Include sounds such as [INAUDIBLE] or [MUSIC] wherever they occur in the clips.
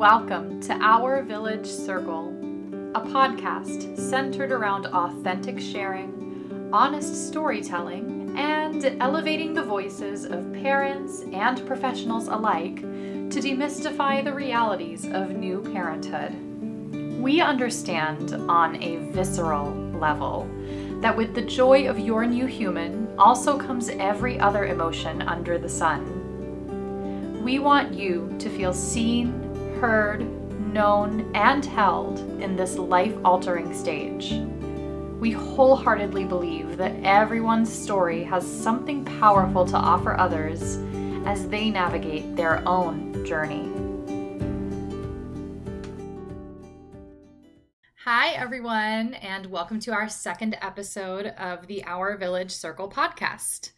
Welcome to Our Village Circle, a podcast centered around authentic sharing, honest storytelling, and elevating the voices of parents and professionals alike to demystify the realities of new parenthood. We understand on a visceral level that with the joy of your new human also comes every other emotion under the sun. We want you to feel seen, heard, known, and held in this life altering stage. We wholeheartedly believe that everyone's story has something powerful to offer others as they navigate their own journey. Hi, everyone, and welcome to our second episode of the Our Village Circle podcast.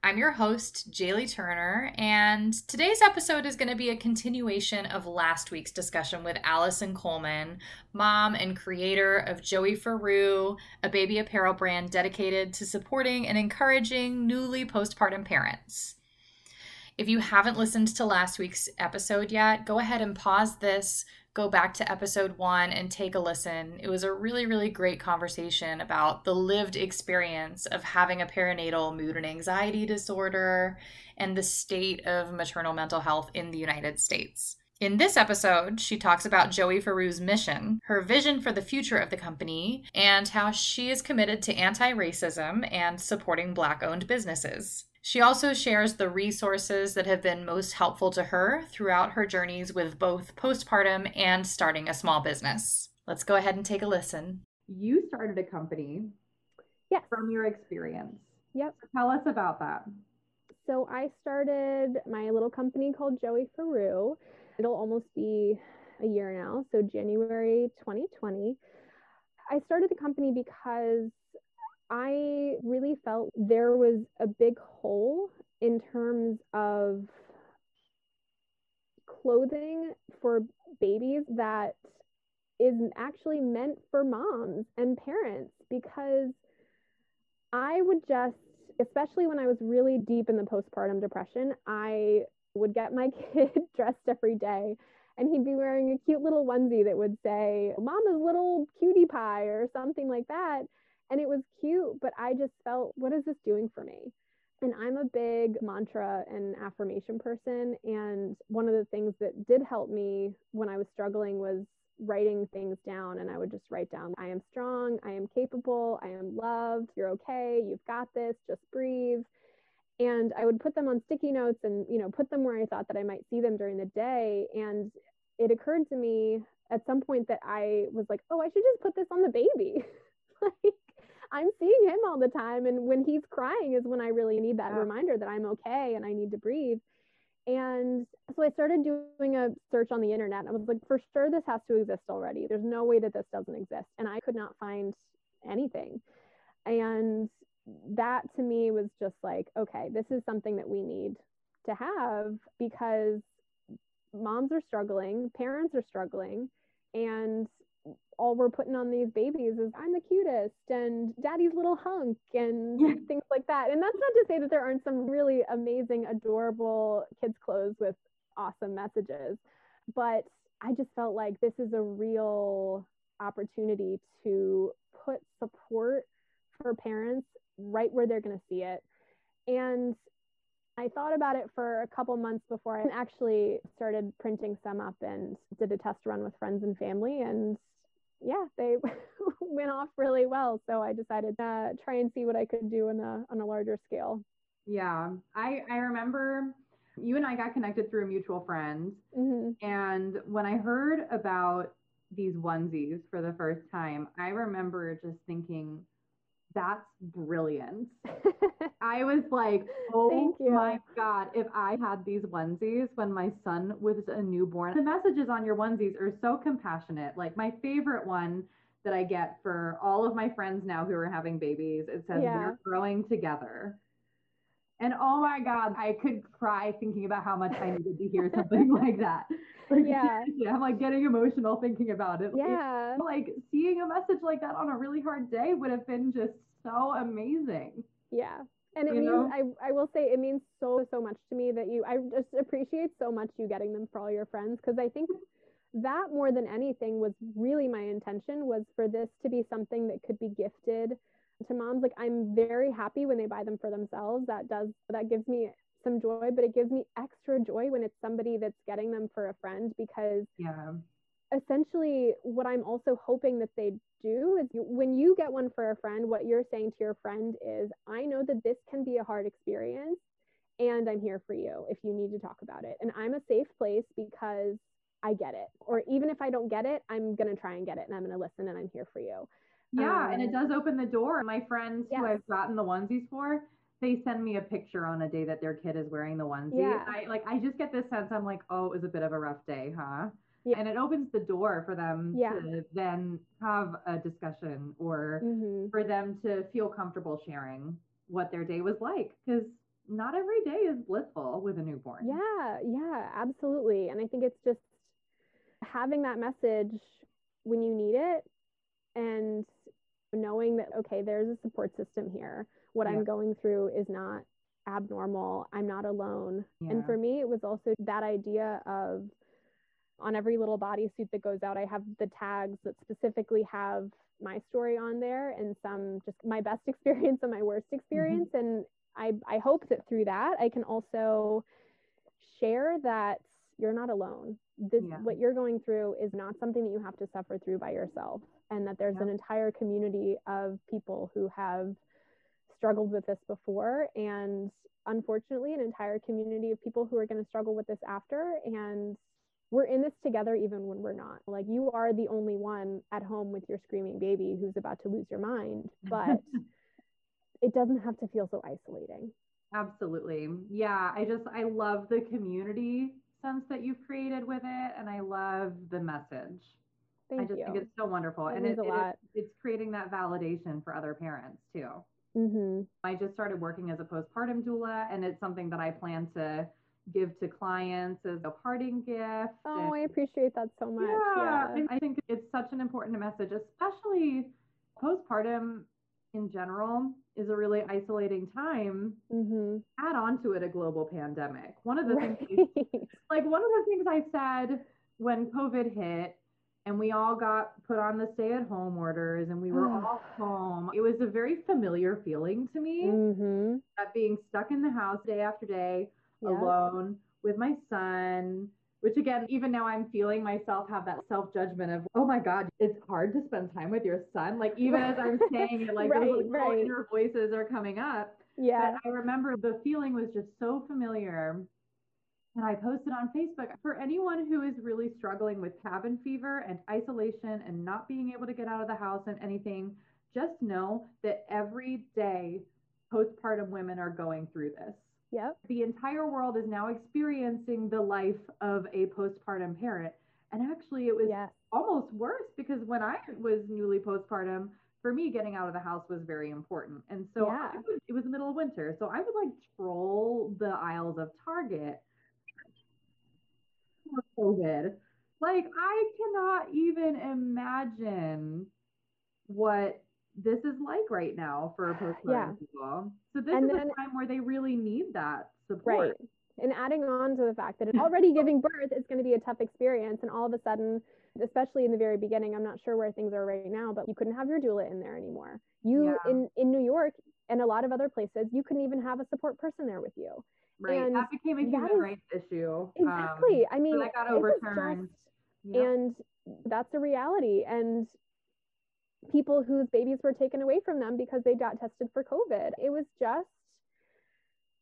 I'm your host, Jaylee Turner, and today's episode is going to be a continuation of last week's discussion with Allison Coleman, mom and creator of Joey Foroo, a baby apparel brand dedicated to supporting and encouraging newly postpartum parents. If you haven't listened to last week's episode yet, go ahead and pause this, go back to episode one and take a listen. It was a really, really great conversation about the lived experience of having a perinatal mood and anxiety disorder and the state of maternal mental health in the United States. In this episode, she talks about Joey Foroo's mission, her vision for the future of the company, and how she is committed to anti racism and supporting Black owned businesses. She also shares the resources that have been most helpful to her throughout her journeys with both postpartum and starting a small business. Let's go ahead and take a listen. You started a company yes. from your experience. Yep. So tell us about that. So I started my little company called Joey Foroo. It'll almost be a year now, so January 2020. I started the company because I really felt there was a big hole in terms of clothing for babies that is actually meant for moms and parents because I would just, especially when I was really deep in the postpartum depression, I would get my [LAUGHS] kid dressed every day and he'd be wearing a cute little onesie that would say mama's little cutie pie or something like that and it was cute, but I just felt, what is this doing for me? And I'm a big mantra and affirmation person. And one of the things that did help me when I was struggling was writing things down. And I would just write down, I am strong, I am capable, I am loved, you're okay, you've got this, just breathe. And I would put them on sticky notes and, you know, put them where I thought that I might see them during the day. And it occurred to me at some point that I was like, oh, I should just put this on the baby. [LAUGHS] like, I'm seeing him all the time. And when he's crying is when I really need that yeah. reminder that I'm okay and I need to breathe. And so I started doing a search on the internet. I was like, for sure, this has to exist already. There's no way that this doesn't exist. And I could not find anything. And that to me was just like, okay, this is something that we need to have because moms are struggling, parents are struggling, and all we're putting on these babies is I'm the cutest and daddy's little hunk and yeah. things like that. And that's not to say that there aren't some really amazing, adorable kids' clothes with awesome messages, but I just felt like this is a real opportunity to put support for parents right where they're going to see it. And I thought about it for a couple months before I actually started printing some up and did a test run with friends and family. And yeah, they [LAUGHS] went off really well. So I decided to try and see what I could do on a on a larger scale. Yeah, I I remember you and I got connected through a mutual friend, mm-hmm. and when I heard about these onesies for the first time, I remember just thinking, that's brilliant. [LAUGHS] I was like, oh my God, if I had these onesies when my son was a newborn, the messages on your onesies are so compassionate. Like my favorite one that I get for all of my friends now who are having babies, it says, yeah. we're growing together. And oh my God, I could cry thinking about how much I needed to hear something [LAUGHS] like that. Like, [LAUGHS] yeah. I'm like getting emotional thinking about it. Yeah. Like, like seeing a message like that on a really hard day would have been just so amazing. Yeah. And it you means know? I I will say it means so so much to me that you I just appreciate so much you getting them for all your friends because I think that more than anything was really my intention was for this to be something that could be gifted to moms like i'm very happy when they buy them for themselves that does that gives me some joy but it gives me extra joy when it's somebody that's getting them for a friend because yeah essentially what i'm also hoping that they do is you, when you get one for a friend what you're saying to your friend is i know that this can be a hard experience and i'm here for you if you need to talk about it. And i'm a safe place because i get it. Or even if i don't get it i'm going to try and get it and i'm going to listen and i'm here for you. Yeah um, and it um, does open the door. My friends yes. who i've gotten the onesies for they send me a picture on a day that their kid is wearing the onesie. Yeah. I, like i just get this sense i'm like oh it was a bit of a rough day huh yeah. and it opens the door for them yeah. to then have a discussion or mm-hmm. for them to feel comfortable sharing what their day was like because not every day is blissful with a newborn yeah yeah absolutely and i think it's just having that message when you need it and knowing that okay there's a support system here what yeah. i'm going through is not abnormal i'm not alone yeah. and for me it was also that idea of on every little bodysuit that goes out, I have the tags that specifically have my story on there and some just my best [LAUGHS] experience and my worst mm-hmm. experience. Mm-hmm. And I, I hope that through that, I can also share that you're not alone. This, yeah. what you're going through is not something that you have to suffer through by yourself. And that there's yeah. an entire community of people who have struggled with this before. And unfortunately, an entire community of people who are going to struggle with this after. And we're in this together even when we're not. Like you are the only one at home with your screaming baby who's about to lose your mind, but [LAUGHS] it doesn't have to feel so isolating. Absolutely. Yeah, I just I love the community sense that you've created with it and I love the message. Thank I just you. think it's so wonderful. It and it, it, it's creating that validation for other parents too. Mm-hmm. I just started working as a postpartum doula, and it's something that I plan to give to clients as a parting gift. Oh, and, I appreciate that so much. Yeah, yeah. I think it's such an important message, especially postpartum in general is a really isolating time. Mm-hmm. Add on to it a global pandemic. One of the right. things, [LAUGHS] like one of the things I said when COVID hit and we all got put on the stay at home orders and we were all home. It was a very familiar feeling to me mm-hmm. that being stuck in the house day after day yeah. alone with my son which again even now i'm feeling myself have that self judgment of oh my god it's hard to spend time with your son. Like even as i'm [LAUGHS] saying it like right, those right. inner voices are coming up. Yeah. But i remember the feeling was just so familiar and i posted on facebook. For anyone who is really struggling with cabin fever and isolation and not being able to get out of the house and anything just know that every day postpartum women are going through this Yep. The entire world is now experiencing the life of a postpartum parent. And actually, it was yes. almost worse because when I was newly postpartum, for me, getting out of the house was very important. And so yeah. would, it was the middle of winter. So I would like troll the aisles of Target for COVID. Like, I cannot even imagine what this is like right now for postpartum yeah. people. So this and is then, a time where they really need that support. Right. And adding on to the fact that it's already [LAUGHS] giving birth is going to be a tough experience, and all of a sudden, especially in the very beginning, I'm not sure where things are right now, but you couldn't have your doula in there anymore. You yeah. in in New York and a lot of other places, you couldn't even have a support person there with you. Right. And that became a human is, rights issue. Exactly. Um, I mean, so that got overturned. Just, yep. And that's a reality. And people whose babies were taken away from them because they got tested for COVID. It was just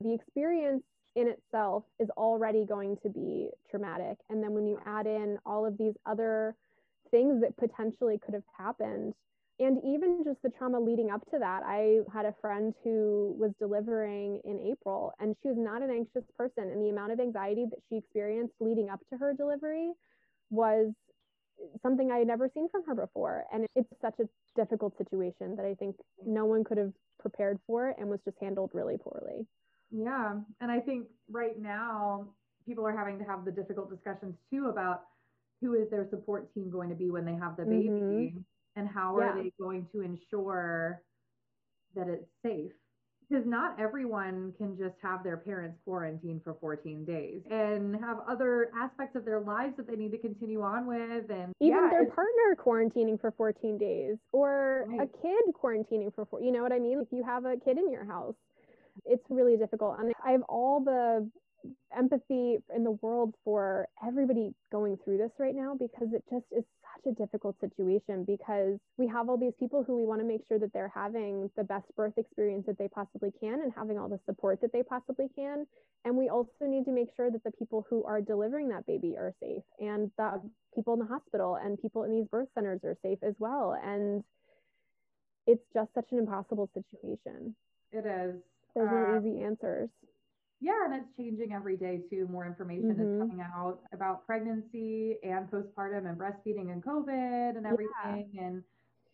the experience in itself is already going to be traumatic. And then when you add in all of these other things that potentially could have happened, and even just the trauma leading up to that, I had a friend who was delivering in April and she was not an anxious person. And the amount of anxiety that she experienced leading up to her delivery was something I had never seen from her before. And it's such a difficult situation that I think no one could have prepared for and was just handled really poorly. Yeah. And I think right now, people are having to have the difficult discussions too about who is their support team going to be when they have the baby mm-hmm. and how are yeah. they going to ensure that it's safe because not everyone can just have their parents quarantine for 14 days and have other aspects of their lives that they need to continue on with and even yeah, their partner quarantining for 14 days or right. a kid quarantining for four you know what i mean if you have a kid in your house it's really difficult and i have all the empathy in the world for everybody going through this right now because it just is such a difficult situation because we have all these people who we want to make sure that they're having the best birth experience that they possibly can and having all the support that they possibly can. And we also need to make sure that the people who are delivering that baby are safe and the people in the hospital and people in these birth centers are safe as well. And it's just such an impossible situation. It is. There's no uh, easy answers. Yeah, and it's changing every day too. More information mm-hmm. is coming out about pregnancy and postpartum and breastfeeding and COVID and everything. Yeah. And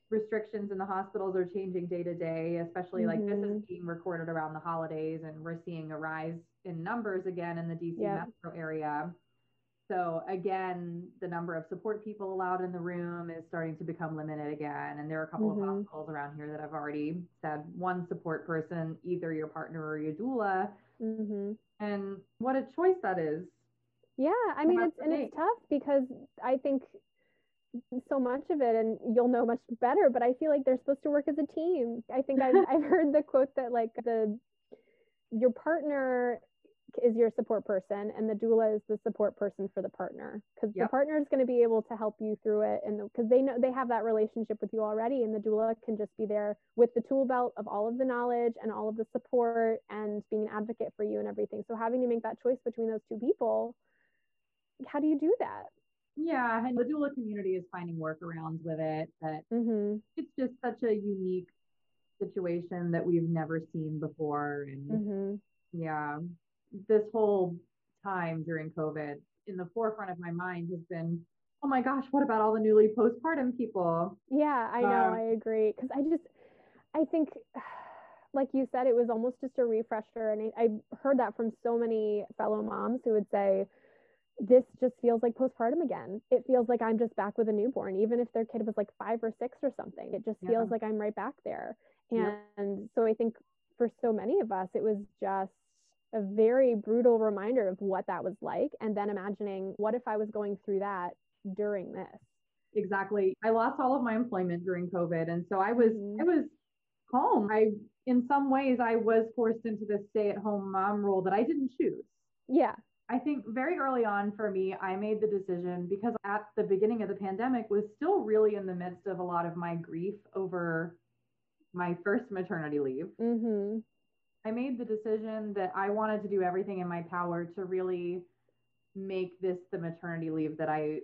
restrictions in the hospitals are changing day to day, especially mm-hmm. like this is mm-hmm. being recorded around the holidays, and we're seeing a rise in numbers again in the DC yep. metro area. So again, the number of support people allowed in the room is starting to become limited again. And there are a couple mm-hmm. of hospitals around here that have already said one support person, either your partner or your doula, Mm-hmm. And what a choice that is. Yeah, I mean, it's and it's tough because I think so much of it, and you'll know much better. But I feel like they're supposed to work as a team. I think I've [LAUGHS] I've heard the quote that like the your partner is your support person and the doula is the support person for the partner because yep. the partner is going to be able to help you through it and because the, they know they have that relationship with you already and the doula can just be there with the tool belt of all of the knowledge and all of the support and being an advocate for you and everything so having to make that choice between those two people how do you do that yeah and the doula community is finding workarounds with it but mm-hmm. it's just such a unique situation that we've never seen before and mm-hmm. yeah this whole time during COVID, in the forefront of my mind has been, oh my gosh, what about all the newly postpartum people? Yeah, I know, um, I agree. Because I just, I think, [SIGHS] like you said, it was almost just a refresher. And I, I heard that from so many fellow moms who would say, this just feels like postpartum again. It feels like I'm just back with a newborn, even if their kid was like five or six or something. It just feels like I'm right back there. And yeah. so I think for so many of us, it was just a very brutal reminder of what that was like and then imagining what if i was going through that during this exactly i lost all of my employment during covid and so i was mm-hmm. i was home i in some ways i was forced into this stay at home mom role that i didn't choose yeah I think very early on for me, I made the decision because at the beginning of the pandemic was still really in the midst of a lot of my grief over my first maternity leave. Mm-hmm. I made the decision that I wanted to do everything in my power to really make this the maternity leave that I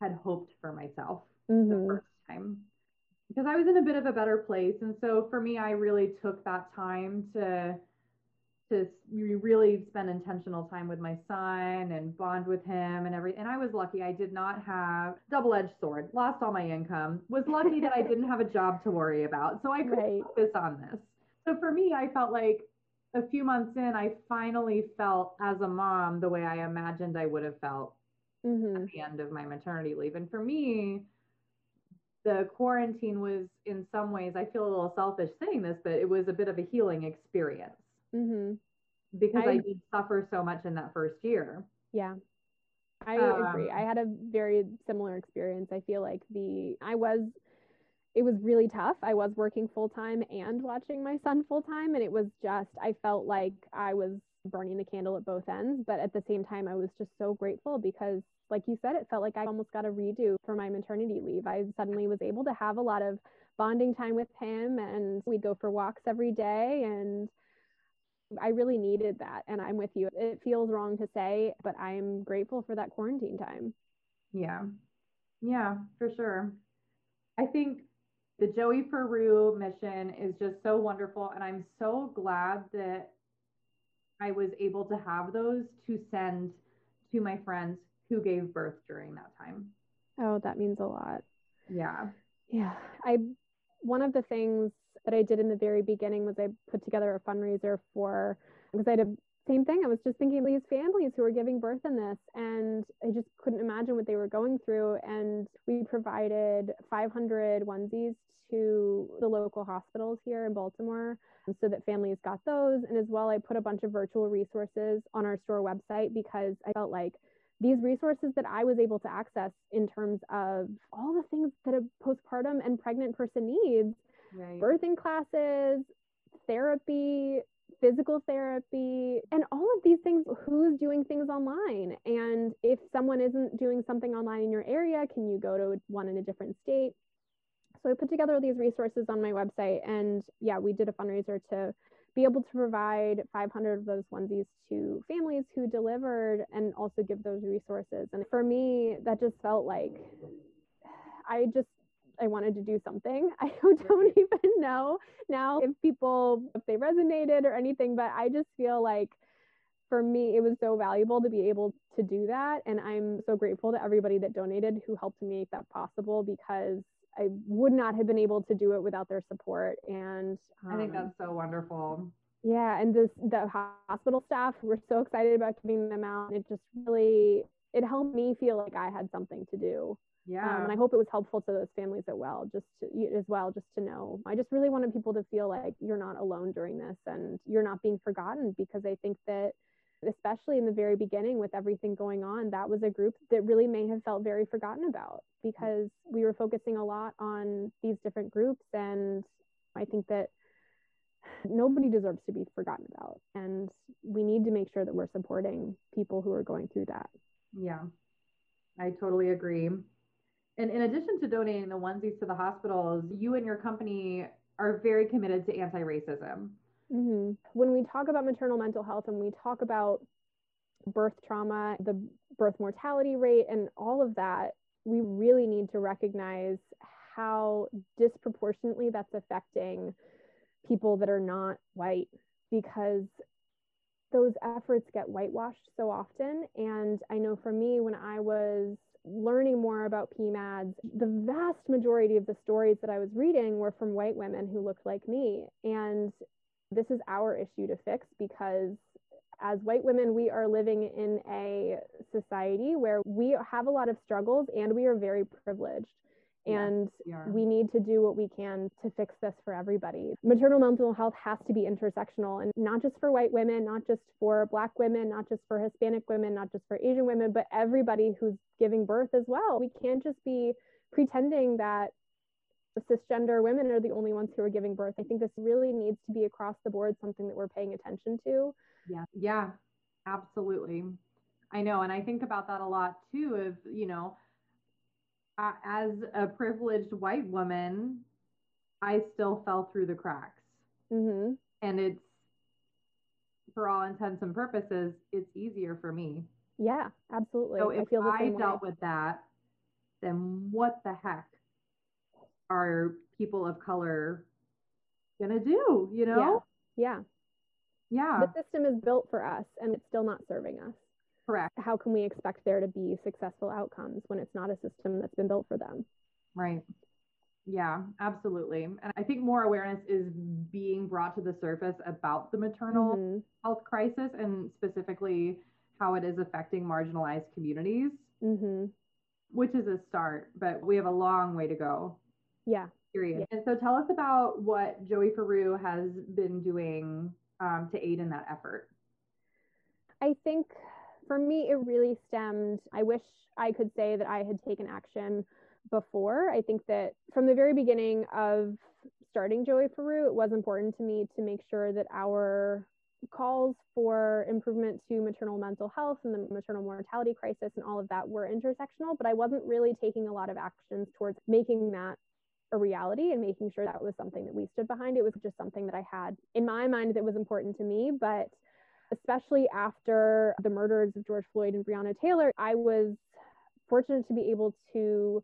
had hoped for myself mm-hmm. the first time because I was in a bit of a better place. And so for me, I really took that time to to really spend intentional time with my son and bond with him and everything. And I was lucky I did not have double-edged sword, lost all my income, was lucky that I [LAUGHS] didn't have a job to worry about. So I could right. focus on this. So for me, I felt like a few months in, I finally felt as a mom the way I imagined I would have felt mm-hmm. at the end of my maternity leave. And for me, the quarantine was in some ways, I feel a little selfish saying this, but it was a bit of a healing experience mm-hmm. because I, I, did suffer so much in that first year. Yeah. I um, agree. I had a very similar experience. I feel like the, I was it was really tough. I was working full time and watching my son full time. And it was just, I felt like I was burning the candle at both ends. But at the same time, I was just so grateful because, like you said, it felt like I almost got a redo for my maternity leave. I suddenly was able to have a lot of bonding time with him and we'd go for walks every day. And I really needed that. And I'm with you. It feels wrong to say, but I'm grateful for that quarantine time. Yeah. Yeah, for sure. I think the Joey Foroo mission is just so wonderful. And I'm so glad that I was able to have those to send to my friends who gave birth during that time. Oh, that means a lot. Yeah. Yeah. I, one of the things that I did in the very beginning was I put together a fundraiser for, because I had a same thing. I was just thinking these families who are giving birth in this, and I just couldn't imagine what they were going through. And we provided 500 onesies to the local hospitals here in Baltimore so that families got those. And as well, I put a bunch of virtual resources on our store website because I felt like these resources that I was able to access in terms of all the things that a postpartum and pregnant person needs right. birthing classes, therapy, physical therapy, and all of these things. Who's doing things online? And if someone isn't doing something online in your area, can you go to one in a different state? So I put together all these resources on my website, and yeah, we did a fundraiser to be able to provide 500 of those onesies to families who delivered and also give those resources. And for me, that just felt like I just I wanted to do something. [LAUGHS] I don't even know now if people if they resonated or anything, but I just feel like for me it was so valuable to be able to do that and I'm so grateful to everybody that donated who helped to make that possible because I would not have been able to do it without their support and um, I think um, that's so wonderful. Yeah, and this the hospital staff were so excited about giving them out. It just really it helped me feel like I had something to do. Yeah. Um, and I hope it was helpful to those families as well, just to, as well, just to know. I just really wanted people to feel like you're not alone during this and you're not being forgotten because I think that, especially in the very beginning with everything going on, that was a group that really may have felt very forgotten about because we were focusing a lot on these different groups. And I think that [SIGHS] nobody deserves to be forgotten about. And we need to make sure that we're supporting people who are going through that. Yeah, I totally agree. And in addition to donating the onesies to the hospitals, you and your company are very committed to anti racism. Mm-hmm. When we talk about maternal mental health and we talk about birth trauma, the birth mortality rate, and all of that, we really need to recognize how disproportionately that's affecting people that are not white because those efforts get whitewashed so often. And I know for me, when I was more about PMADS, the vast majority of the stories that I was reading were from white women who looked like me. And this is our issue to fix because as white women, we are living in a society where we have a lot of struggles and we are very privileged and yeah, we need to do what we can to fix this for everybody. Maternal mental health has to be intersectional and not just for white women, not just for black women, not just for Hispanic women, not just for Asian women, but everybody who's giving birth as well. We can't just be pretending that cisgender women are the only ones who are giving birth. I think this really needs to be across the board something that we're paying attention to. Yeah. Yeah. Absolutely. I know and I think about that a lot too of, you know, uh, as a privileged white woman, I still fell through the cracks. Mm-hmm. And it's, for all intents and purposes, it's easier for me. Yeah, absolutely. So if I, I dealt way. with that, then what the heck are people of color gonna do? You know? Yeah. Yeah. yeah. The system is built for us and it's still not serving us. Correct. How can we expect there to be successful outcomes when it's not a system that's been built for them? Right. Yeah, absolutely. And I think more awareness is being brought to the surface about the maternal mm-hmm. health crisis and specifically how it is affecting marginalized communities, mm-hmm. which is a start, but we have a long way to go. Yeah. Period. Yeah. And so tell us about what Joey Foroo has been doing um, to aid in that effort. I think for me, it really stemmed. I wish I could say that I had taken action before. I think that from the very beginning of starting Joey Foroo, it was important to me to make sure that our calls for improvement to maternal mental health and the maternal mortality crisis and all of that were intersectional, but I wasn't really taking a lot of actions towards making that a reality and making sure that was something that we stood behind. It was just something that I had in my mind that was important to me, but especially after the murders of George Floyd and Breonna Taylor, I was fortunate to be able to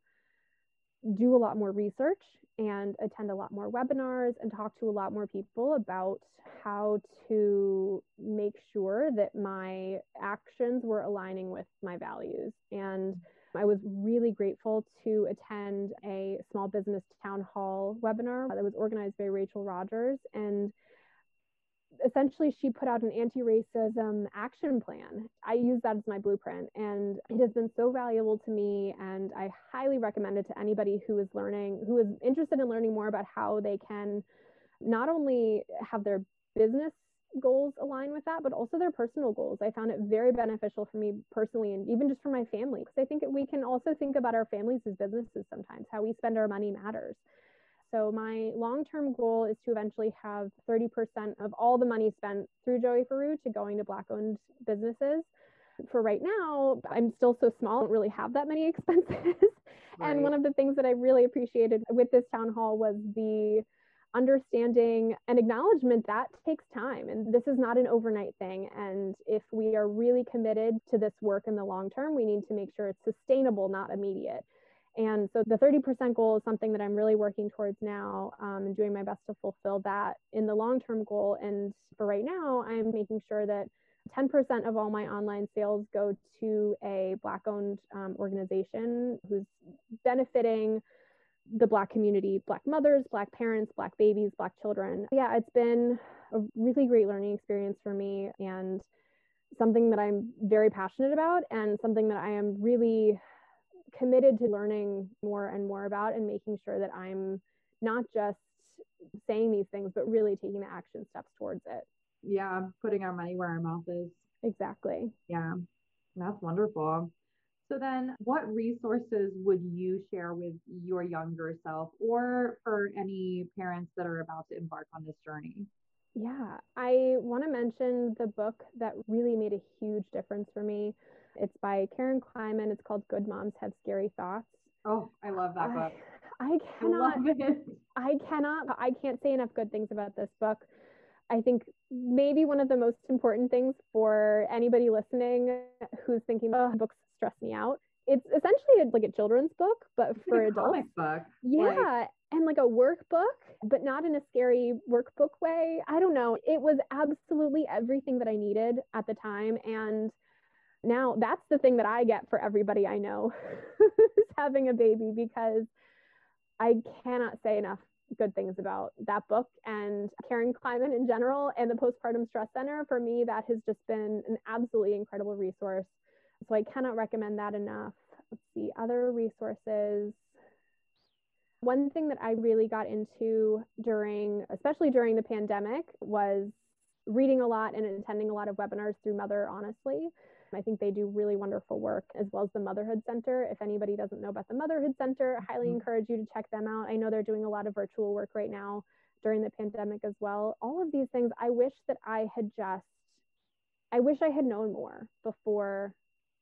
do a lot more research and attend a lot more webinars and talk to a lot more people about how to make sure that my actions were aligning with my values. And I was really grateful to attend a small business town hall webinar that was organized by Rachel Rogers. And essentially she put out an anti-racism action plan. I use that as my blueprint and it has been so valuable to me and i highly recommend it to anybody who is learning who is interested in learning more about how they can not only have their business goals align with that but also their personal goals. I found it very beneficial for me personally and even just for my family because i think we can also think about our families as businesses sometimes. How we spend our money matters so my long-term goal is to eventually have 30% of all the money spent through Joey Foroo to going to black-owned businesses. For right now, I'm still so small, I don't really have that many [LAUGHS] expenses. Right. and one of the things that I really appreciated with this town hall was the understanding and acknowledgement that takes time and this is not an overnight thing and if we are really committed to this work in the long term we need to make sure it's sustainable not immediate and so the 30% goal is something that I'm really working towards now um, and doing my best to fulfill that in the long term goal. And for right now, I'm making sure that 10% of all my online sales go to a Black owned um, organization who's benefiting the Black community, Black mothers, Black parents, Black babies, Black children. Yeah, it's been a really great learning experience for me and something that I'm very passionate about and something that I am really committed to learning more and more about and making sure that I'm not just saying these things, but really taking the action steps towards it. Yeah, putting our money where our mouth is. Exactly. Yeah, that's wonderful. So, then what resources would you share with your younger self or for any parents that are about to embark on this journey? Yeah, I want to mention the book that really made a huge difference for me it's by Karen Kleiman. It's called Good Moms Have Scary Thoughts. Oh, I love that book. I, [SIGHS] I cannot. I, [LAUGHS] I cannot. I can't say enough good things about this book. I think maybe one of the most important things for anybody listening who's thinking, "Oh, books stress me out." It's essentially a, like a children's book, but for like adults. book. Yeah, like... and like a workbook, but not in a scary workbook way. I don't know. It was absolutely everything that I needed at the time, and now that's the thing that I get for everybody I know [LAUGHS] who's having a baby because I cannot say enough good things about that book and Karen Kleiman in general and the Postpartum Stress Center. For me, that has just been an absolutely incredible resource. So I cannot recommend that enough. Let's see, other resources. One thing that I really got into during, especially during the pandemic, was reading a lot and attending a lot of webinars through Mother Honestly. I think they do really wonderful work as well as the Motherhood Center. If anybody doesn't know about the Motherhood Center, I highly mm-hmm. encourage you to check them out. I know they're doing a lot of virtual work right now during the pandemic as well. All of these things, I wish that I had just, I wish I had known more before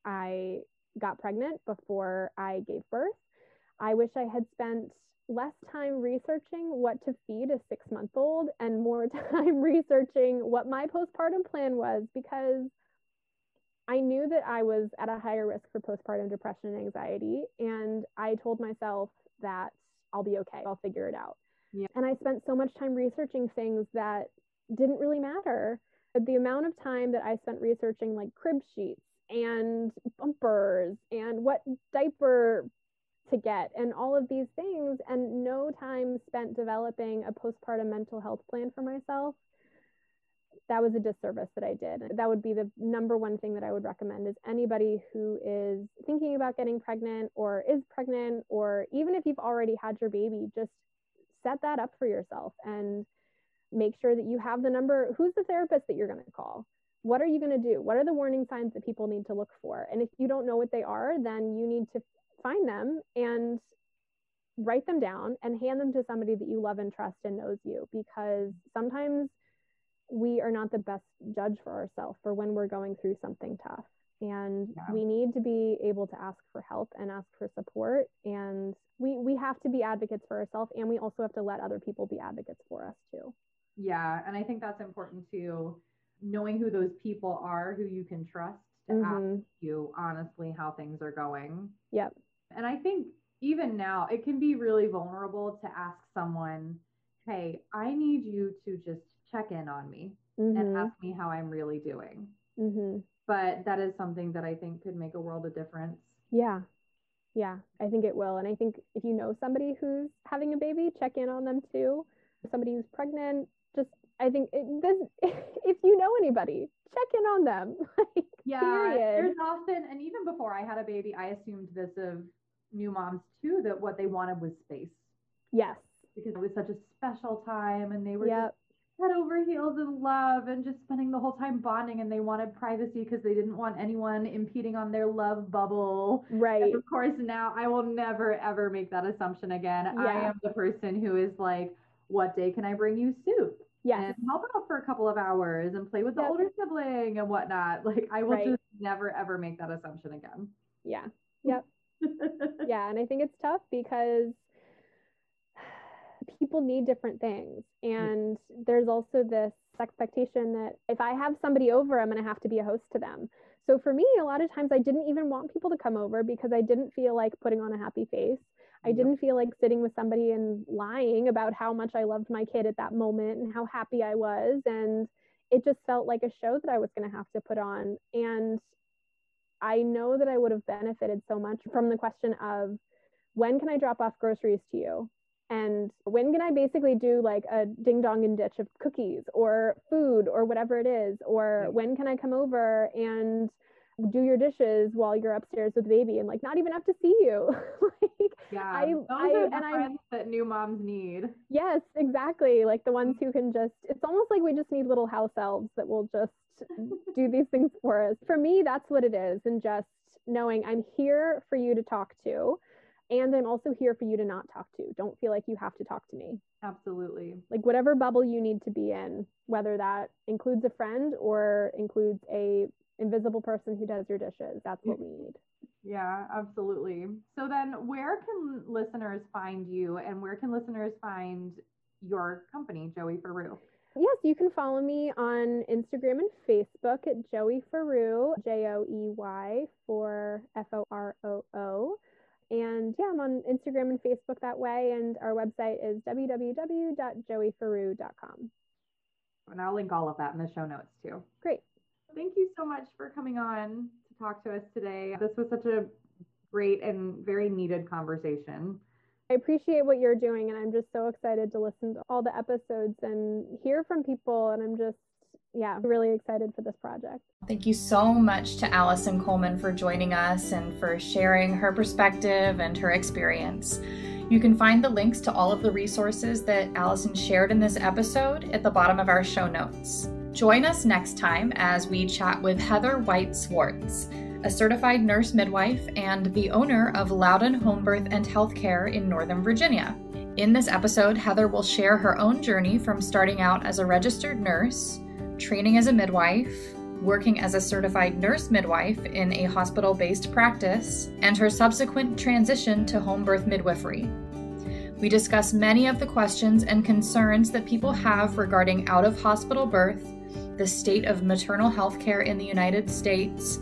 I got pregnant, before I gave birth. I wish I had spent less time researching what to feed a six month old and more [LAUGHS] time researching what my postpartum plan was because I knew that I was at a higher risk for postpartum depression and anxiety. And I told myself that I'll be okay, I'll figure it out. Yeah. And I spent so much time researching things that didn't really matter. The amount of time that I spent researching like crib sheets and bumpers and what diaper to get and all of these things, and no time spent developing a postpartum mental health plan for myself that was a disservice that I did. That would be the number one thing that I would recommend is anybody who is thinking about getting pregnant or is pregnant, or even if you've already had your baby, just set that up for yourself and make sure that you have the number. Who's the therapist that you're going to call? What are you going to do? What are the warning signs that people need to look for? And if you don't know what they are, then you need to find them and write them down and hand them to somebody that you love and trust and knows you because sometimes we are not the best judge for ourselves for when we're going through something tough. And yeah. we need to be able to ask for help and ask for support. And we, we have to be advocates for ourselves and we also have to let other people be advocates for us too. Yeah. And I think that's important too, knowing who those people are who you can trust to mm-hmm. ask you honestly how things are going. Yep. And I think even now, it can be really vulnerable to ask someone, hey, I need you to just check in on me mm-hmm. and ask me how I'm really doing. Mm-hmm. But that is something that I think could make a world of difference. Yeah. Yeah, I think it will. And I think if you know somebody who's having a baby, check in on them too. Somebody who's pregnant, just I think it does. [LAUGHS] If you know anybody, check in on them. [LAUGHS] like, yeah, period. there's often, and even before I had a baby, I assumed this of new moms too that what they wanted was space. Yes, because it was such a special time, and they were yep. Head over heels in love, and just spending the whole time bonding, and they wanted privacy because they didn't want anyone impeding on their love bubble. Right. And of course, now I will never ever make that assumption again. Yeah. I am the person who is like, "What day can I bring you soup?" yes. and help out for a couple of hours and play with the yep. older sibling and whatnot. Like I will right. just never ever make that assumption again. Yeah. Yep. [LAUGHS] yeah. And I think it's tough because people need different things. And mm-hmm. there's also this expectation that if I have somebody over, I'm going to have to be a host to them. So for me, a lot of times I didn't even want people to come over because I didn't feel like putting on a happy face. I didn't feel like sitting with somebody and lying about how much I loved my kid at that moment and how happy I was. And it just felt like a show that I was going to have to put on. And I know that I would have benefited so much from the question of when can I drop off groceries to you? And when can I basically do like a ding dong and ditch of cookies or food or whatever it is? Or when can I come over and do your dishes while you're upstairs with the baby and like not even have to see you. [LAUGHS] like yeah, I, those I, are the and friends I, that new moms need. Yes, exactly. Like the ones who can just it's almost like we just need little house elves that will just [LAUGHS] do these things for us. For me, that's what it is. And just knowing I'm here for you to talk to. And I'm also here for you to not talk to. Don't feel like you have to talk to me. Absolutely. Like whatever bubble you need to be in, whether that includes a friend or includes a invisible person who does your dishes. That's what we need. Yeah, absolutely. So then where can listeners find you and where can listeners find your company, Joey Foroo? Yes, you can follow me on Instagram and Facebook at Joey Foroo, J O E Y for F O R O O. And yeah, I'm on Instagram and Facebook that way. And our website is www.joeyforoo.com. And I'll link all of that in the show notes too. Great. Thank you so much for coming on to talk to us today. This was such a great and very needed conversation. I appreciate what you're doing, and I'm just so excited to listen to all the episodes and hear from people. And I'm just, yeah, really excited for this project. Thank you so much to Allison Coleman for joining us and for sharing her perspective and her experience. You can find the links to all of the resources that Allison shared in this episode at the bottom of our show notes. Join us next time as we chat with Heather White Swartz, a certified nurse midwife and the owner of Loudoun Home Birth and Healthcare in Northern Virginia. In this episode, Heather will share her own journey from starting out as a registered nurse, training as a midwife, working as a certified nurse midwife in a hospital based practice, and her subsequent transition to home birth midwifery. We discuss many of the questions and concerns that people have regarding out of hospital birth the state of maternal health care in the United States,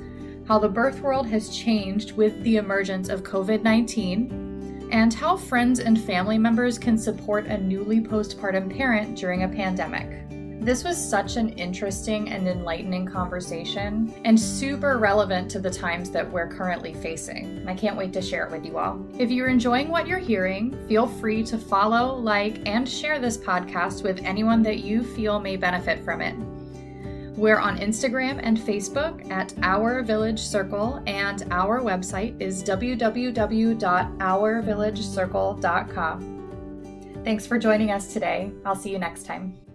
how the birth world has changed with the emergence of COVID 19, and how friends and family members can support a newly postpartum parent during a pandemic. This was such an interesting and enlightening conversation and super relevant to the times that we're currently facing. I can't wait to share it with you all. If you're enjoying what you're hearing, feel free to follow, like, and share this podcast with anyone that you feel may benefit from it. We're on Instagram and Facebook at Our Village Circle, and our website is www.ourvillagecircle.com. Thanks for joining us today. I'll see you next time.